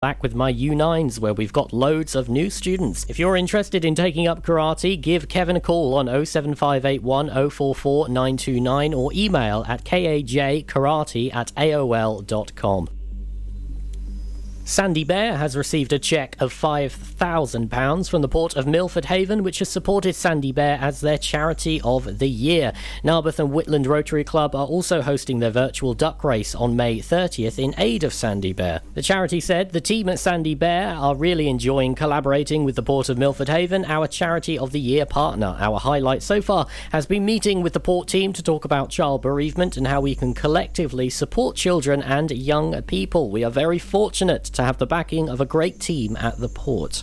back with my U9s where we've got loads of new students. If you're interested in taking up karate, give Kevin a call on 07581 044 929 or email at kajkarate at aol.com. Sandy Bear has received a cheque of £5,000 from the Port of Milford Haven, which has supported Sandy Bear as their charity of the year. Narberth and Whitland Rotary Club are also hosting their virtual duck race on May 30th in aid of Sandy Bear. The charity said the team at Sandy Bear are really enjoying collaborating with the Port of Milford Haven, our charity of the year partner. Our highlight so far has been meeting with the Port team to talk about child bereavement and how we can collectively support children and young people. We are very fortunate to have the backing of a great team at the port.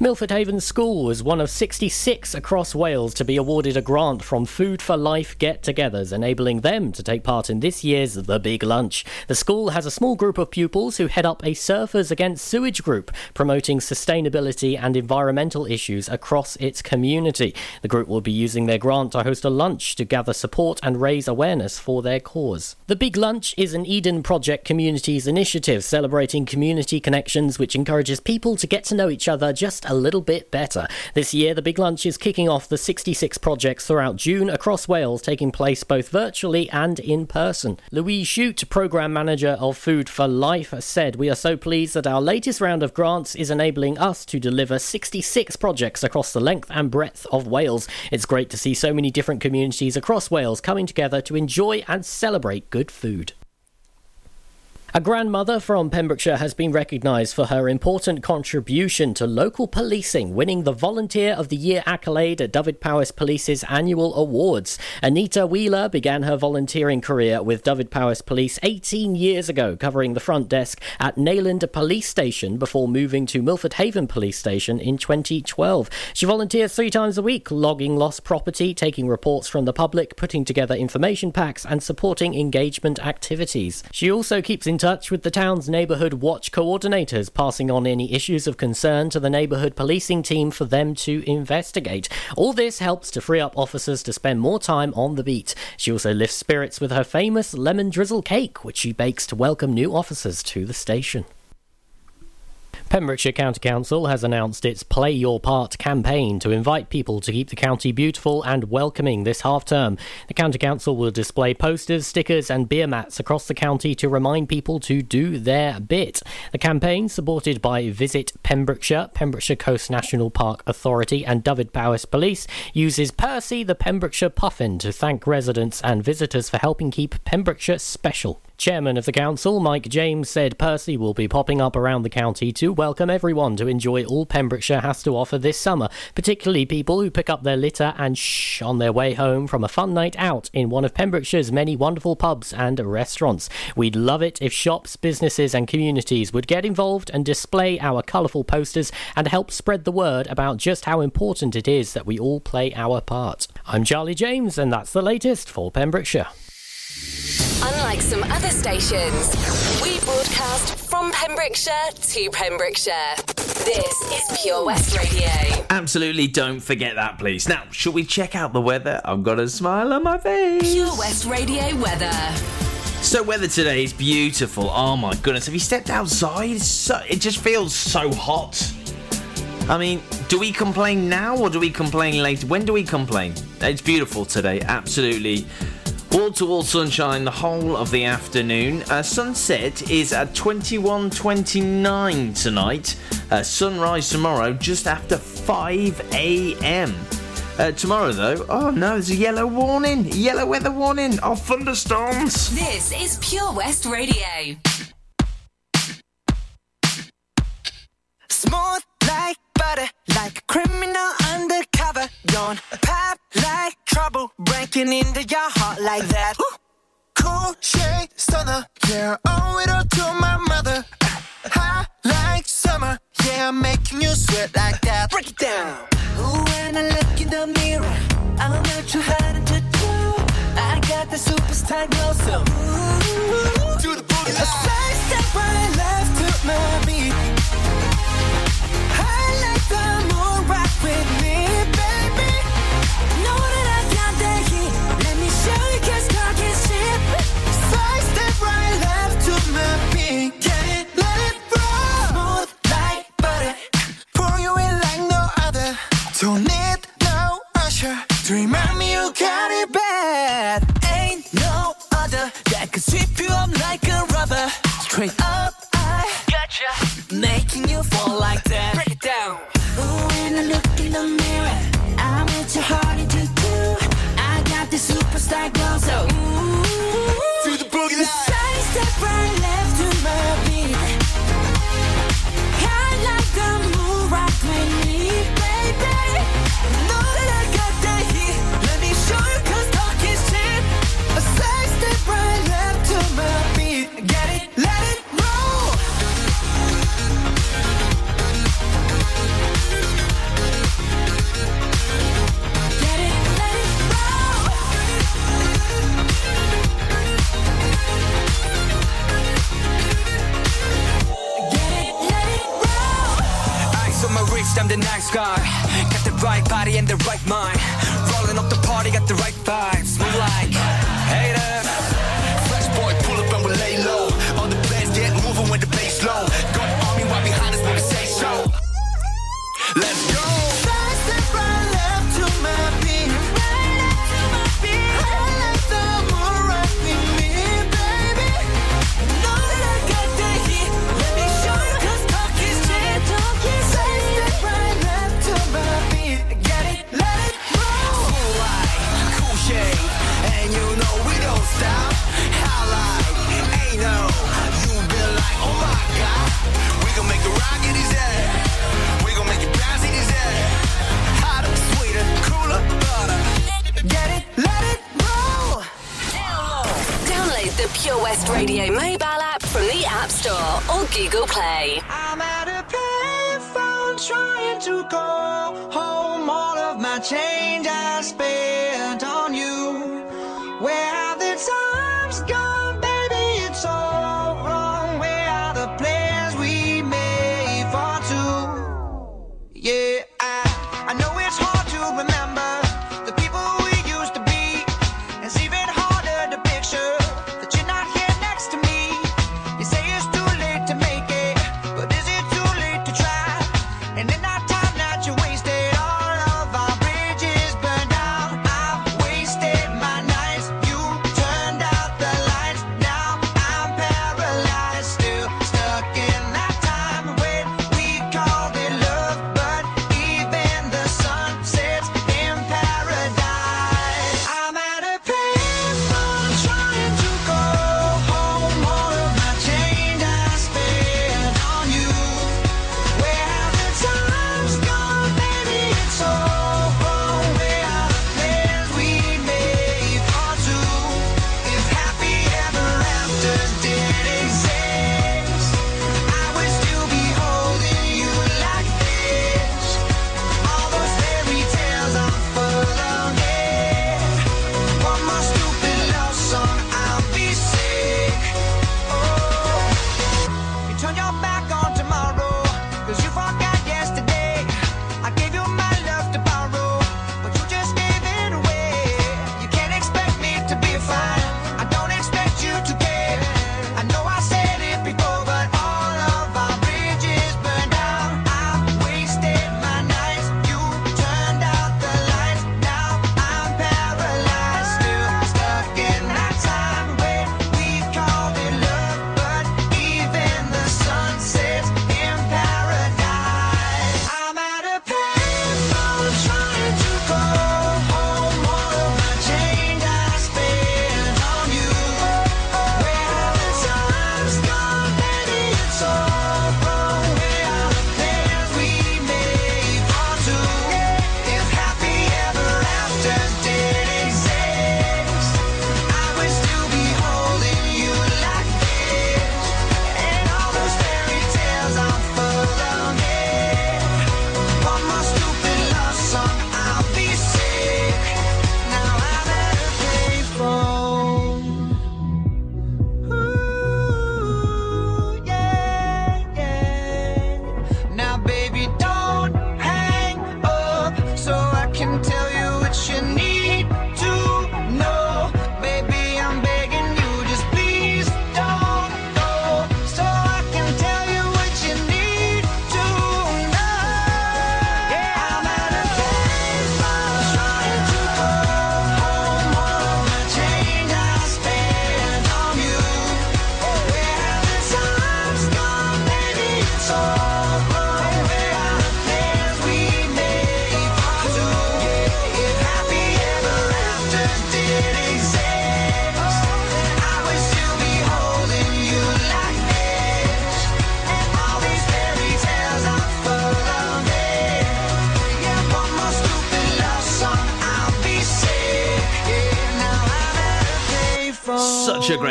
Milford Haven School was one of 66 across Wales to be awarded a grant from Food for Life get togethers, enabling them to take part in this year's The Big Lunch. The school has a small group of pupils who head up a Surfers Against Sewage group, promoting sustainability and environmental issues across its community. The group will be using their grant to host a lunch to gather support and raise awareness for their cause. The Big Lunch is an Eden Project Communities initiative celebrating community connections which encourages people to get to know each other just a little bit better. This year, the Big Lunch is kicking off the 66 projects throughout June across Wales, taking place both virtually and in person. Louise Shute, Programme Manager of Food for Life, said, We are so pleased that our latest round of grants is enabling us to deliver 66 projects across the length and breadth of Wales. It's great to see so many different communities across Wales coming together to enjoy and celebrate good food. A grandmother from Pembrokeshire has been recognised for her important contribution to local policing, winning the Volunteer of the Year accolade at Dyfed-Powys Police's annual awards. Anita Wheeler began her volunteering career with Dyfed-Powys Police 18 years ago, covering the front desk at Neyland Police Station before moving to Milford Haven Police Station in 2012. She volunteers three times a week, logging lost property, taking reports from the public, putting together information packs, and supporting engagement activities. She also keeps in touch with the town's neighbourhood watch coordinators, passing on any issues of concern to the neighbourhood policing team for them to investigate. All this helps to free up officers to spend more time on the beat. She also lifts spirits with her famous lemon drizzle cake, which she bakes to welcome new officers to the station. Pembrokeshire County Council has announced its Play Your Part campaign to invite people to keep the county beautiful and welcoming this half term. The County Council will display posters, stickers, and beer mats across the county to remind people to do their bit. The campaign, supported by Visit Pembrokeshire, Pembrokeshire Coast National Park Authority, and Dyfed-Powys Police, uses Percy the Pembrokeshire Puffin to thank residents and visitors for helping keep Pembrokeshire special. Chairman of the council, Mike James, said Percy will be popping up around the county to welcome everyone to enjoy all Pembrokeshire has to offer this summer, particularly people who pick up their litter and shh on their way home from a fun night out in one of Pembrokeshire's many wonderful pubs and restaurants. We'd love it if shops, businesses, and communities would get involved and display our colourful posters and help spread the word about just how important it is that we all play our part. I'm Charlie James, and that's the latest for Pembrokeshire. Unlike some other stations, we broadcast from Pembrokeshire to Pembrokeshire. This is Pure West Radio. Absolutely don't forget that, please. Now, should we check out the weather? I've got a smile on my face. Pure West Radio weather. So, weather today is beautiful. Oh my goodness, have you stepped outside? So, it just feels so hot. I mean, do we complain now or do we complain later? When do we complain? It's beautiful today, absolutely. Wall to wall sunshine the whole of the afternoon. Uh, sunset is at 21.29 tonight. Uh, sunrise tomorrow just after 5 a.m. Uh, tomorrow, though, oh no, there's a yellow warning, yellow weather warning of thunderstorms. This is Pure West Radio. Smooth like butter, like a criminal undercover. Don't pop trouble, breaking into your heart like that. Cool shade stunner, yeah, owe it all to my mother. Hot like summer, yeah, I'm making you sweat like that. Break it down. Ooh, when I look in the mirror, I'm not too hard to do. I got the superstar glow, so ooh, do the boogie. A side step right left to my beat. I like the moon rock with me, get it, let it roll. Smooth like butter, you in like no other. Don't need no pressure to remind me you got it bad. Ain't no other that can sweep you up like a rubber. Straight up.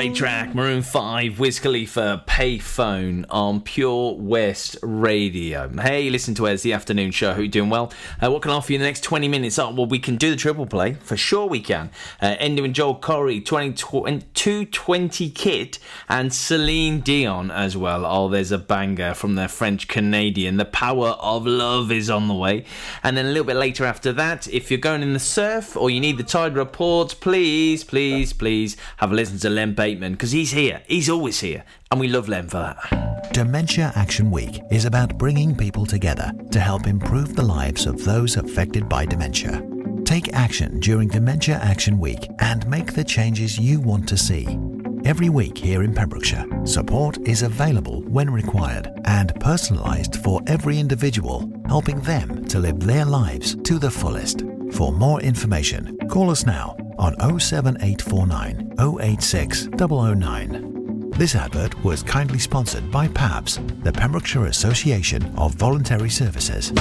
Great track. Maroon 5, Wiz Khalifa, Payphone on Pure West Radio. Hey, listen to us, the afternoon show. Hope you're doing well. Uh, what can I offer you in the next 20 minutes? Oh, well, we can do the triple play. For sure we can. Uh, Endo and Joel Corry, 220 KID, and Celine Dion as well. Oh, there's a banger from the French Canadian. The Power of Love is on the way. And then a little bit later after that, if you're going in the surf or you need the tide report, please, please, please have a listen to Len Bateman because he's here. He's always here. And we love Len for that. Dementia Action Week is about bringing people together to help improve the lives of those affected by dementia. Take action during Dementia Action Week and make the changes you want to see. Every week here in Pembrokeshire, support is available when required and personalised for every individual, helping them to live their lives to the fullest. For more information, call us now on 07849 086 009. This advert was kindly sponsored by PAVS, the Pembrokeshire Association of Voluntary Services.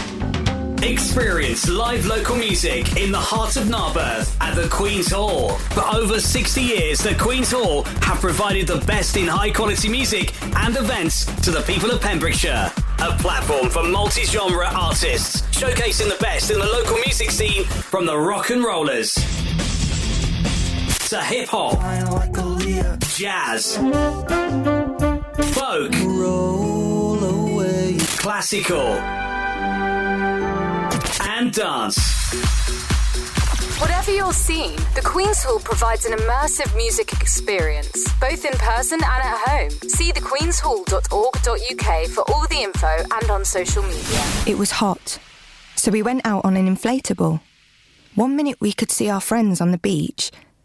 Experience live local music in the heart of Narberth at the Queen's Hall. For over 60 years, the Queen's Hall have provided the best in high quality music and events to the people of Pembrokeshire. A platform for multi genre artists, showcasing the best in the local music scene from the rock and rollers to hip hop, jazz, folk, classical, and dance. Whatever your scene, the Queen's Hall provides an immersive music experience, both in person and at home. See thequeenshall.org.uk for all the info and on social media. It was hot, so we went out on an inflatable. One minute we could see our friends on the beach,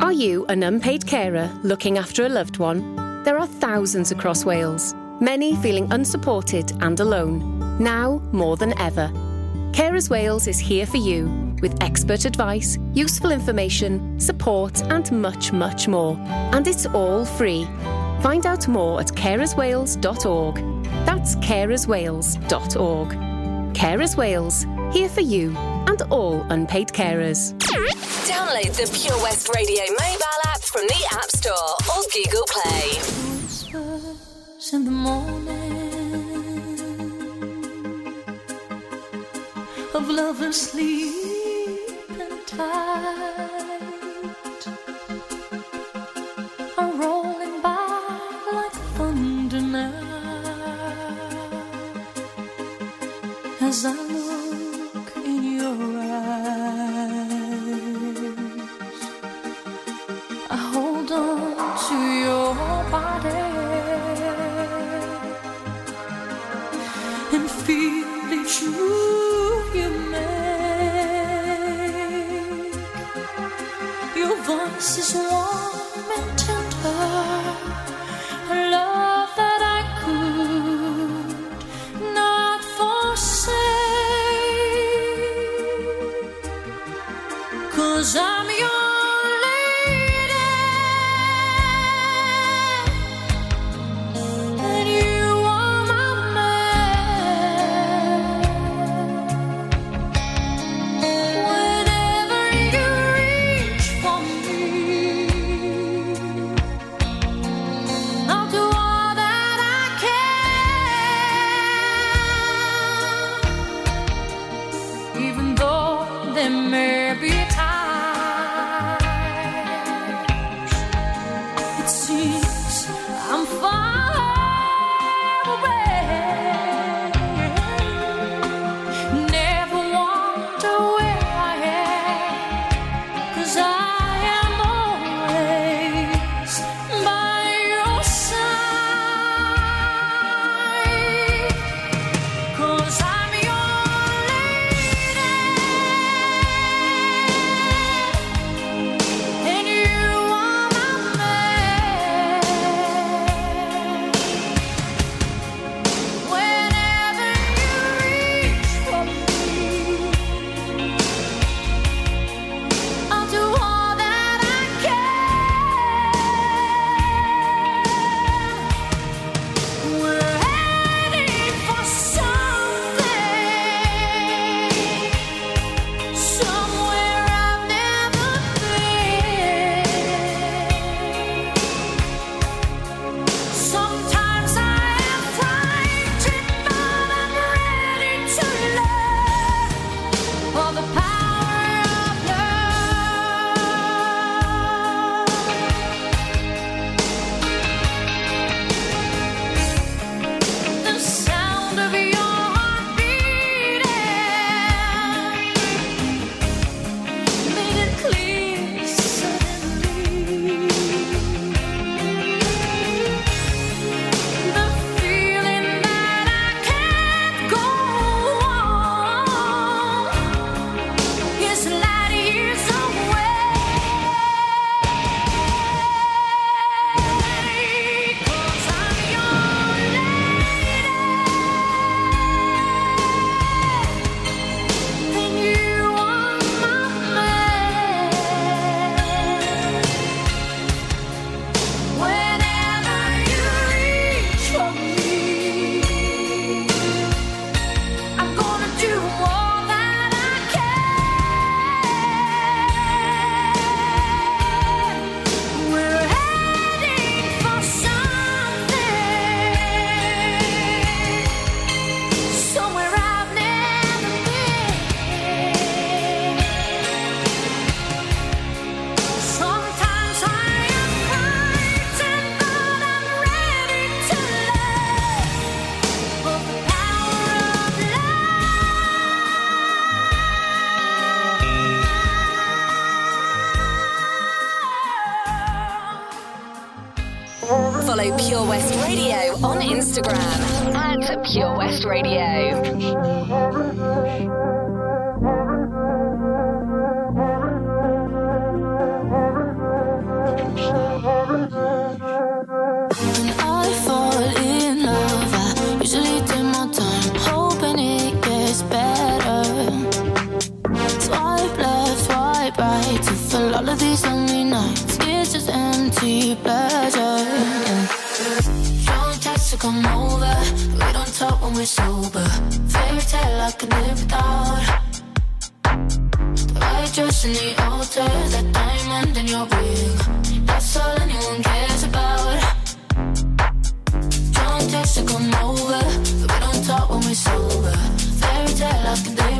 Are you an unpaid carer looking after a loved one? There are thousands across Wales, many feeling unsupported and alone, now more than ever. Carers Wales is here for you with expert advice, useful information, support, and much, much more. And it's all free. Find out more at carerswales.org. That's carerswales.org. Carers Wales, here for you and all unpaid carers. Download the Pure West Radio mobile app from the App Store or Google Play. Of lovers sleeping tight are Cause I'm your right to fill all of these lonely nights. It's just empty pleasure. Don't text to come over, we don't talk when we're sober. Fairy tale I can live without. The white dress in the altar, that diamond in your ring. That's all anyone cares about. Don't text to come over, we don't talk when we're sober. Fairy tale I can live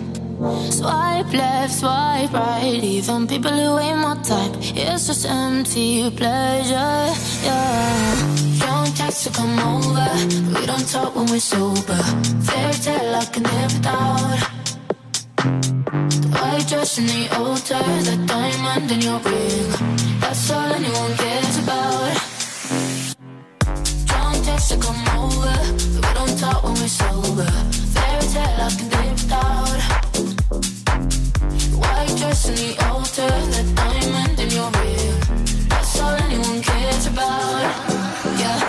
Swipe left, swipe right, even people who ain't my type. It's just empty pleasure. Yeah. Don't text to come over, we don't talk when we're sober. Fairy tale I can live without. The white dress in the altar, the diamond in your ring. That's all anyone cares about. Don't text to come over, we don't talk when we're sober. Fairy tale I can live without. White dress the altar, diamond in your ring. That's all anyone cares about. Yeah.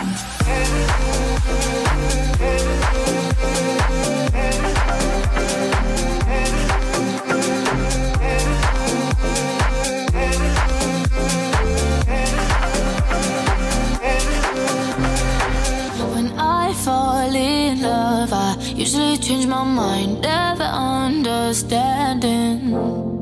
When I fall in love, I usually change my mind, never understanding.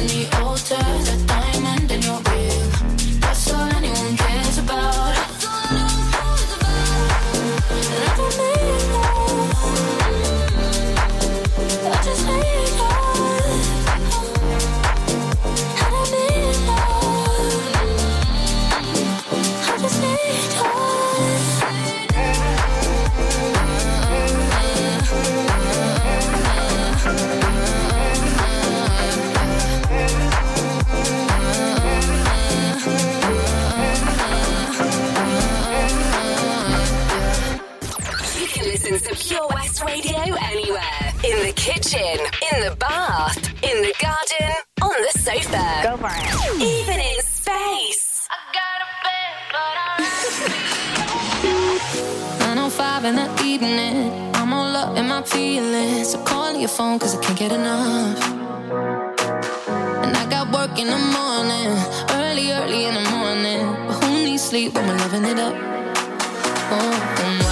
In the the diamond kitchen, in the bath, in the garden, on the sofa. Go for it. Even in space. 905 in the evening. I'm all up in my feelings. So call your phone cause I can't get enough. And I got work in the morning. Early, early in the morning. But who needs sleep when we're loving it up? Oh, oh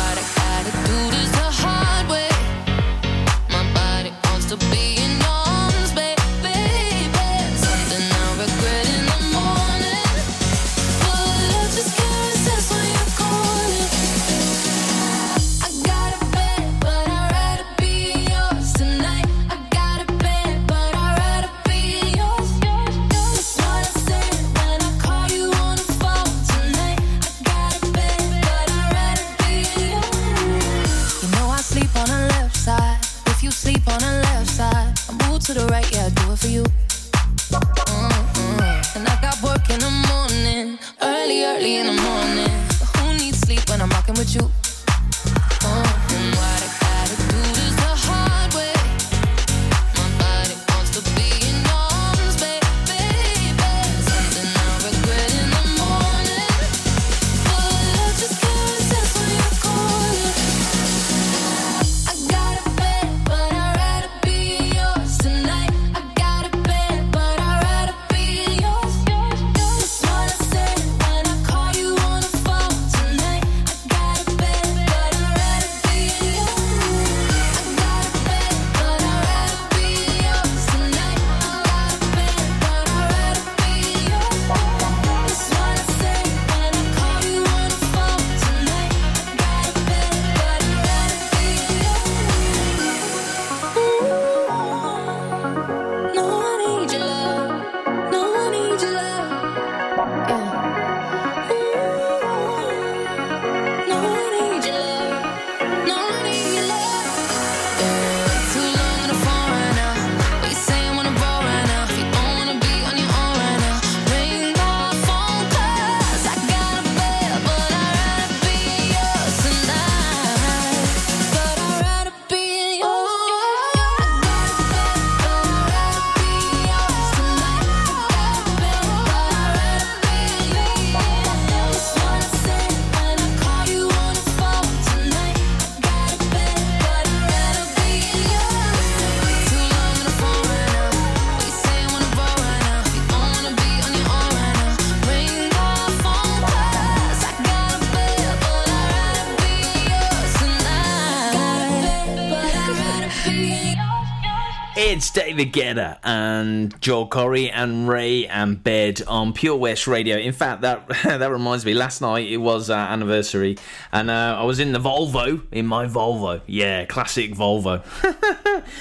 Guetta and Joel Corry and Raye and Bed on Pure West Radio. In fact, that that reminds me. Last night it was our anniversary, and uh, I was in the Volvo, in my Volvo. Yeah, classic Volvo.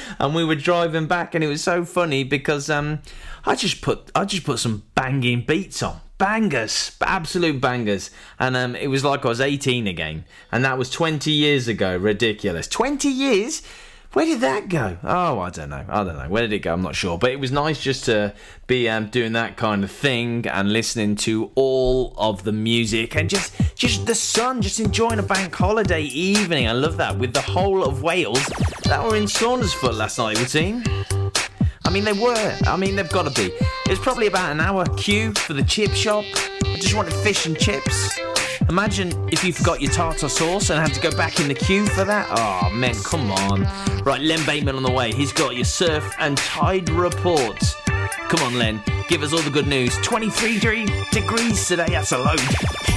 and we were driving back, and it was so funny because um, I just put I just put some banging beats on bangers, absolute bangers. And um, it was like I was 18 again, and that was 20 years ago. Ridiculous. 20 years? Where did that go? Oh, I don't know. I don't know. Where did it go? I'm not sure. But it was nice just to be um, doing that kind of thing and listening to all of the music and just just the sun, just enjoying a bank holiday evening. I love that with the whole of Wales that were in Saundersfoot last night, would seem. I mean, they were. I mean, they've got to be. It was probably about an hour queue for the chip shop. I just wanted fish and chips. Imagine if you forgot your tartar sauce and had to go back in the queue for that. Oh, man, come on. Right, Len Bateman on the way. He's got your surf and tide report. Come on, Len. Give us all the good news. 23 degrees today. That's a load.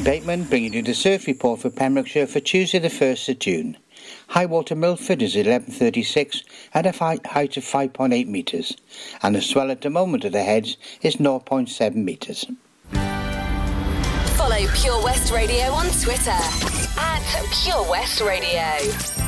Bateman bringing you the surf report for Pembrokeshire for Tuesday the 1st of June. High water Milford is 1136 at a height of 5.8 metres and the swell at the moment of the heads is 0.7 metres. Follow Pure West Radio on Twitter at Pure West Radio.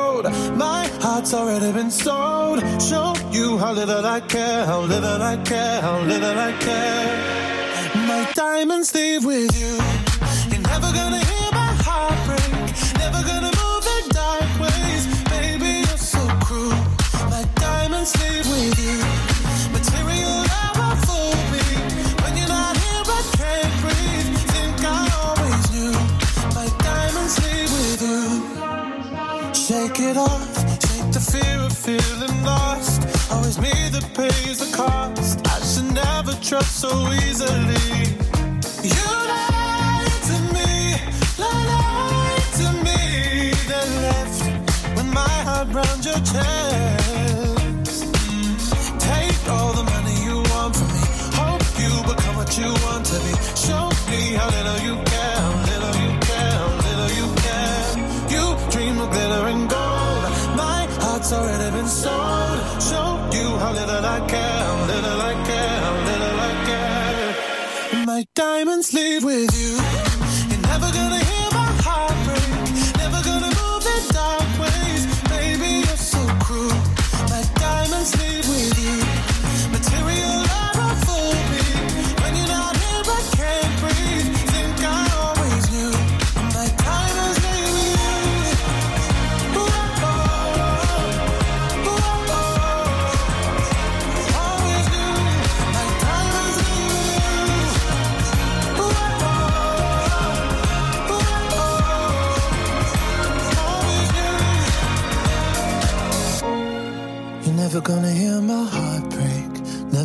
My heart's already been sold. Show you how little I care, how little I care, how little I care. My diamonds leave with you. You're never gonna pays the cost. I should never trust so easily. You lied to me, lied to me, then left with my heart round your chest.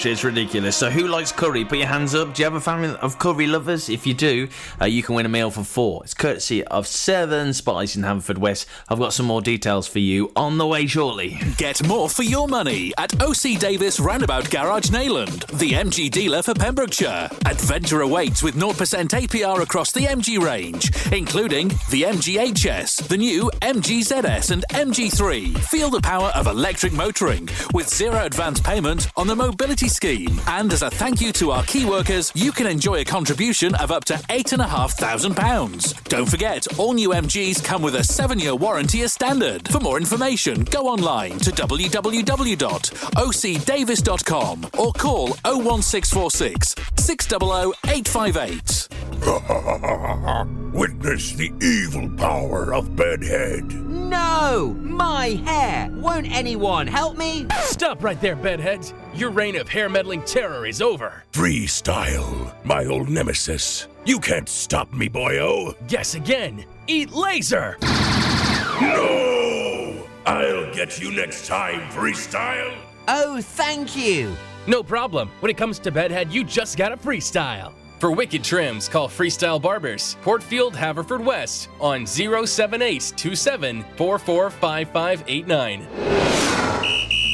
so it's ridiculous. So, who likes curry? Put your hands up. Do you have a family of curry lovers? If you do, uh, you can win a meal for four. It's courtesy of Seven Spice in West. I've got some more details for you on the way shortly. Get more for your money at OC Davies Roundabout Garage Neyland, the MG dealer for Pembrokeshire. Adventure awaits with 0% APR across the MG range, including the MGHS, the new MGZS, and MG3. Feel the power of electric motoring with zero advance payment on the mobility scheme. And as a thank you to our key workers, you can enjoy a contribution of up to £8,500. Don't forget, all new MGs come with a seven year warranty as standard. For more information, go online to www.ocdavis.com or call 01646 600 858. Witness the evil power of Bedhead. No! My hair! Won't anyone help me? Stop right there, bedheads. Your reign of hair meddling terror is over. Freestyle, my old nemesis. You can't stop me, boyo. Guess again. Eat laser! No! I'll get you next time, Freestyle. Oh, thank you. No problem. When it comes to bedhead, you just gotta freestyle. For wicked trims, call Freestyle Barbers, Portfield, Haverfordwest on 07827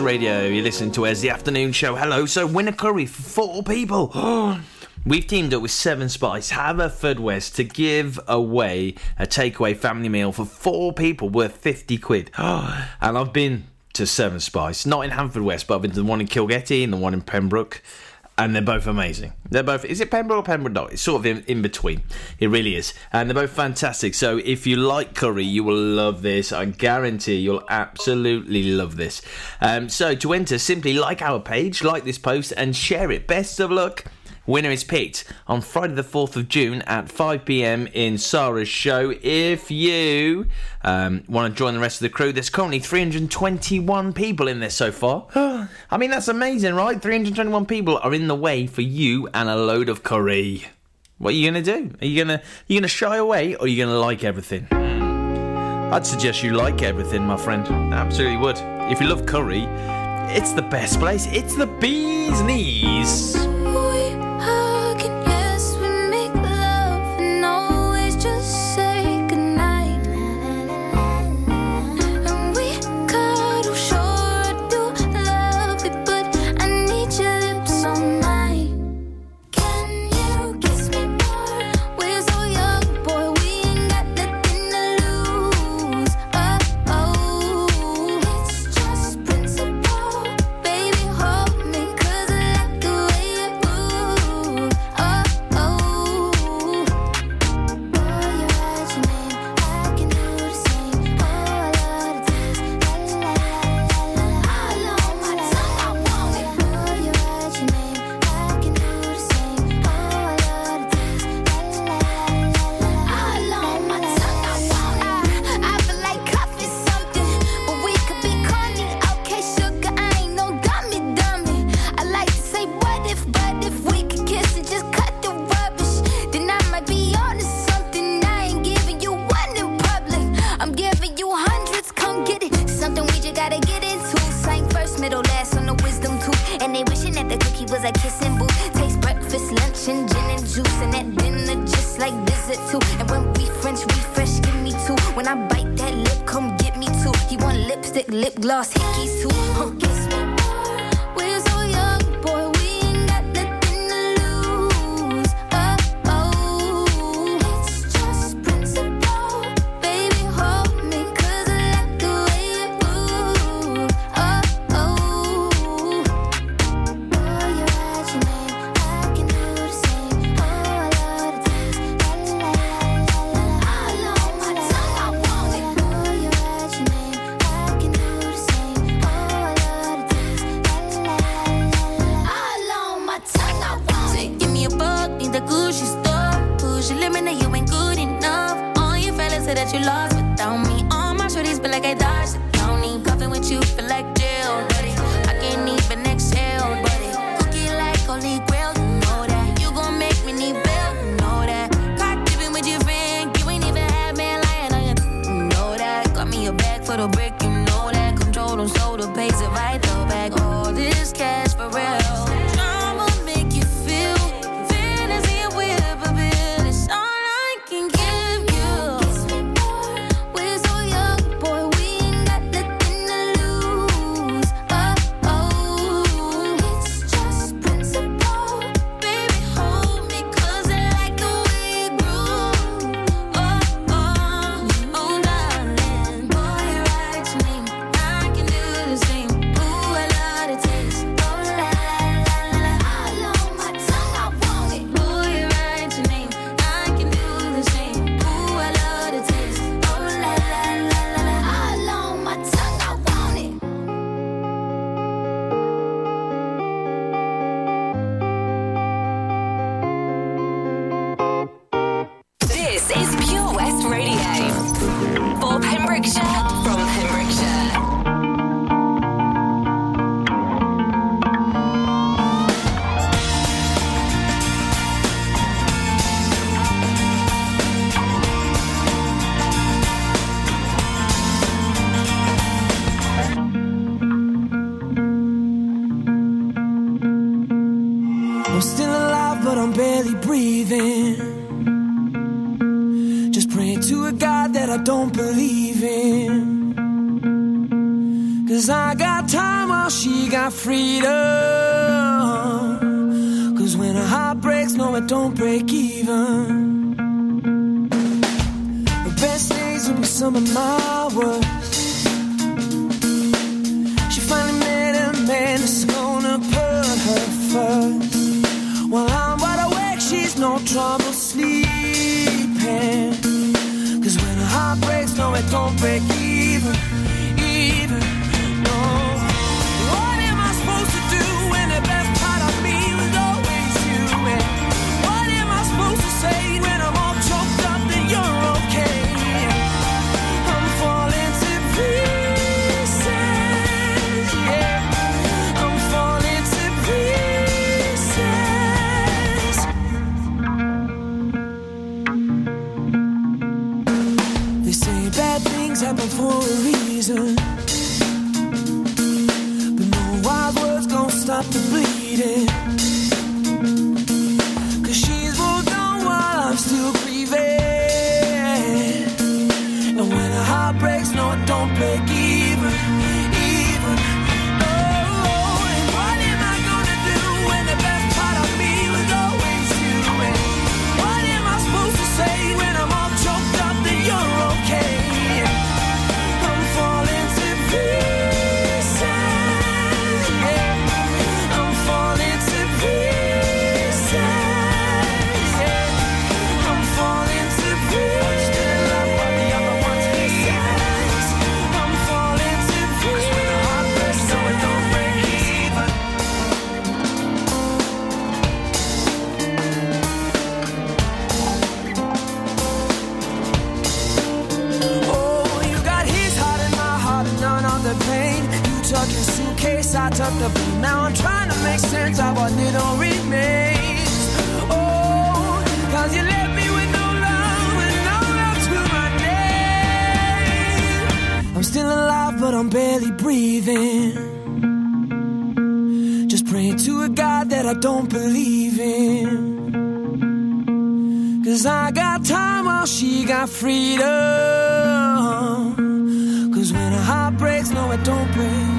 Radio. You listen to as the afternoon show. Hello. So, winner curry for four people. We've teamed up with Seven Spice Haverfordwest to give away a takeaway family meal for four people worth 50 quid. And I've been to Seven Spice, not in Haverfordwest, but I've been to the one in Kilgetty and the one in Pembroke. And they're both amazing. They're both. Is it Pembroke or Pembroke? No, it's sort of in, in between. It really is. And they're both fantastic. So if you like curry, you will love this. I guarantee you'll absolutely love this. Um, so to enter, simply like our page, like this post, and share it. Best of luck. Winner is picked on Friday, the 4th of June at 5 pm in Sarah's show. If you um, want to join the rest of the crew, there's currently 321 people in there so far. I mean, that's amazing, right? 321 people are in the way for you and a load of curry. What are you going to do? Are you going to you gonna shy away or are you going to like everything? I'd suggest you like everything, my friend. Absolutely would. If you love curry, it's the best place. It's the bee's knees. was a kissing booth. Taste breakfast, lunch, and gin and juice. And that dinner just like visit too. And when we French refresh, give me two. When I bite that lip, come get me two. He want lipstick, lip gloss, hickeys too. Huh, bad things happen for a reason. But no wild words gonna stop the bleeding. hurts, I want it all remains. Oh, cause you left me with no love, with no love to my name. I'm still alive, but I'm barely breathing. Just praying to a God that I don't believe in. Cause I got time while she got freedom. Cause when a heart breaks, no, it don't break.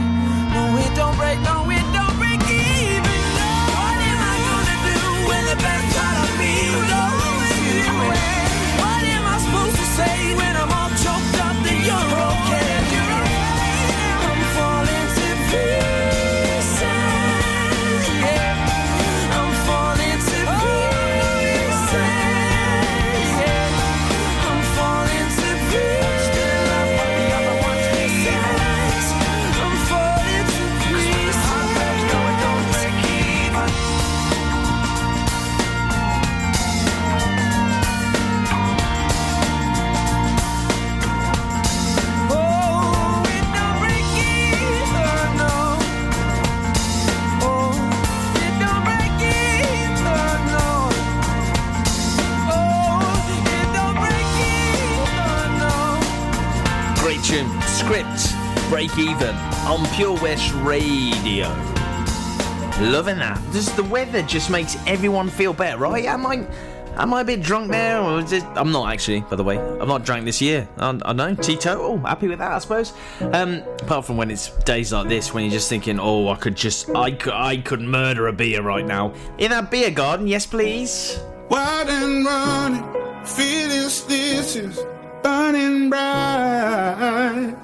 On Pure West Radio. Loving that. Does the weather just makes everyone feel better, right? Am I am I a bit drunk is it, I'm not actually, by the way. I'm not drank this year. I, I know, teetotal. Happy with that, I suppose. Um, apart from when it's days like this, when you're just thinking, oh, I could just, I could, I could murder a beer right now. In that beer garden, yes, please. Wild and running, feeling stitches, burning bright.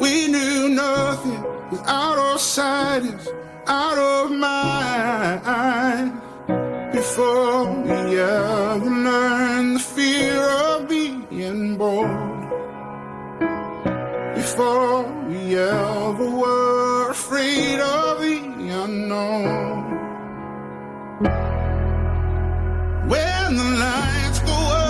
We knew nothing was out of sight, is out of mind. Before we ever learned the fear of being bold. Before we ever were afraid of the unknown. When the lights go up,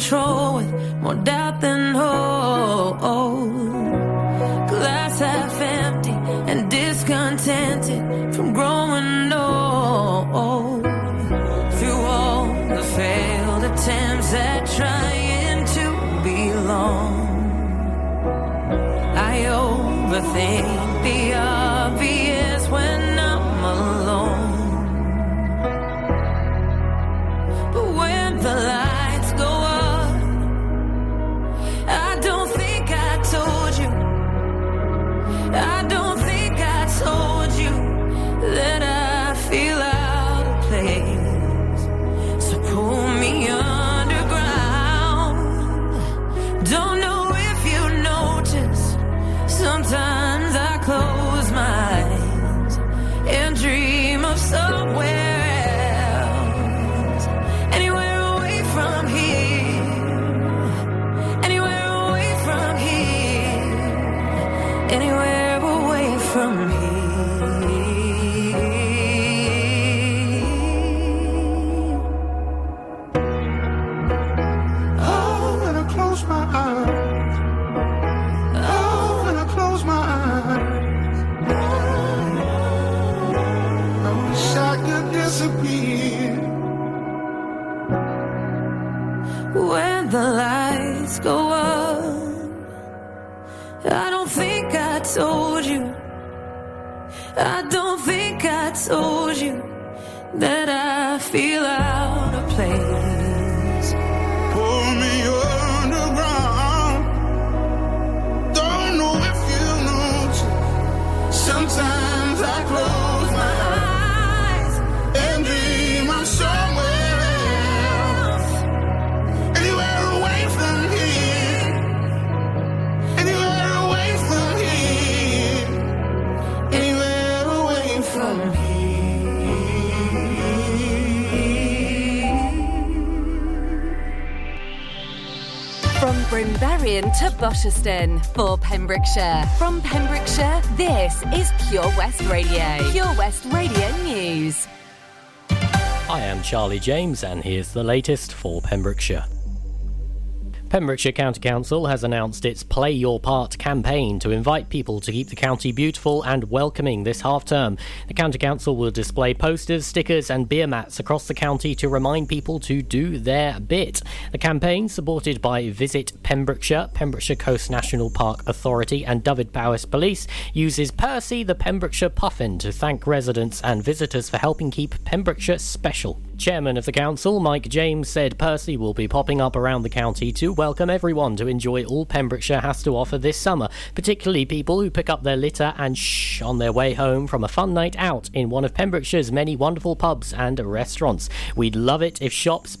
control with more doubt than hope. Glass half empty and discontented from growing old. Through all the failed attempts at trying to belong, I overthink that I feel out of place. From Brynberian to Bosherston for Pembrokeshire. From Pembrokeshire, this is Pure West Radio. Pure West Radio News. I am Charlie James, and here's the latest for Pembrokeshire. Pembrokeshire County Council has announced its Play Your Part campaign to invite people to keep the county beautiful and welcoming this half term. The County Council will display posters, stickers, and beer mats across the county to remind people to do their bit. The campaign, supported by Visit Pembrokeshire, Pembrokeshire Coast National Park Authority, and Dyfed-Powys Police, uses Percy the Pembrokeshire Puffin to thank residents and visitors for helping keep Pembrokeshire special. Chairman of the council, Mike James, said Percy will be popping up around the county to welcome everyone to enjoy all Pembrokeshire has to offer this summer, particularly people who pick up their litter and shh on their way home from a fun night out in one of Pembrokeshire's many wonderful pubs and restaurants. We'd love it if shops,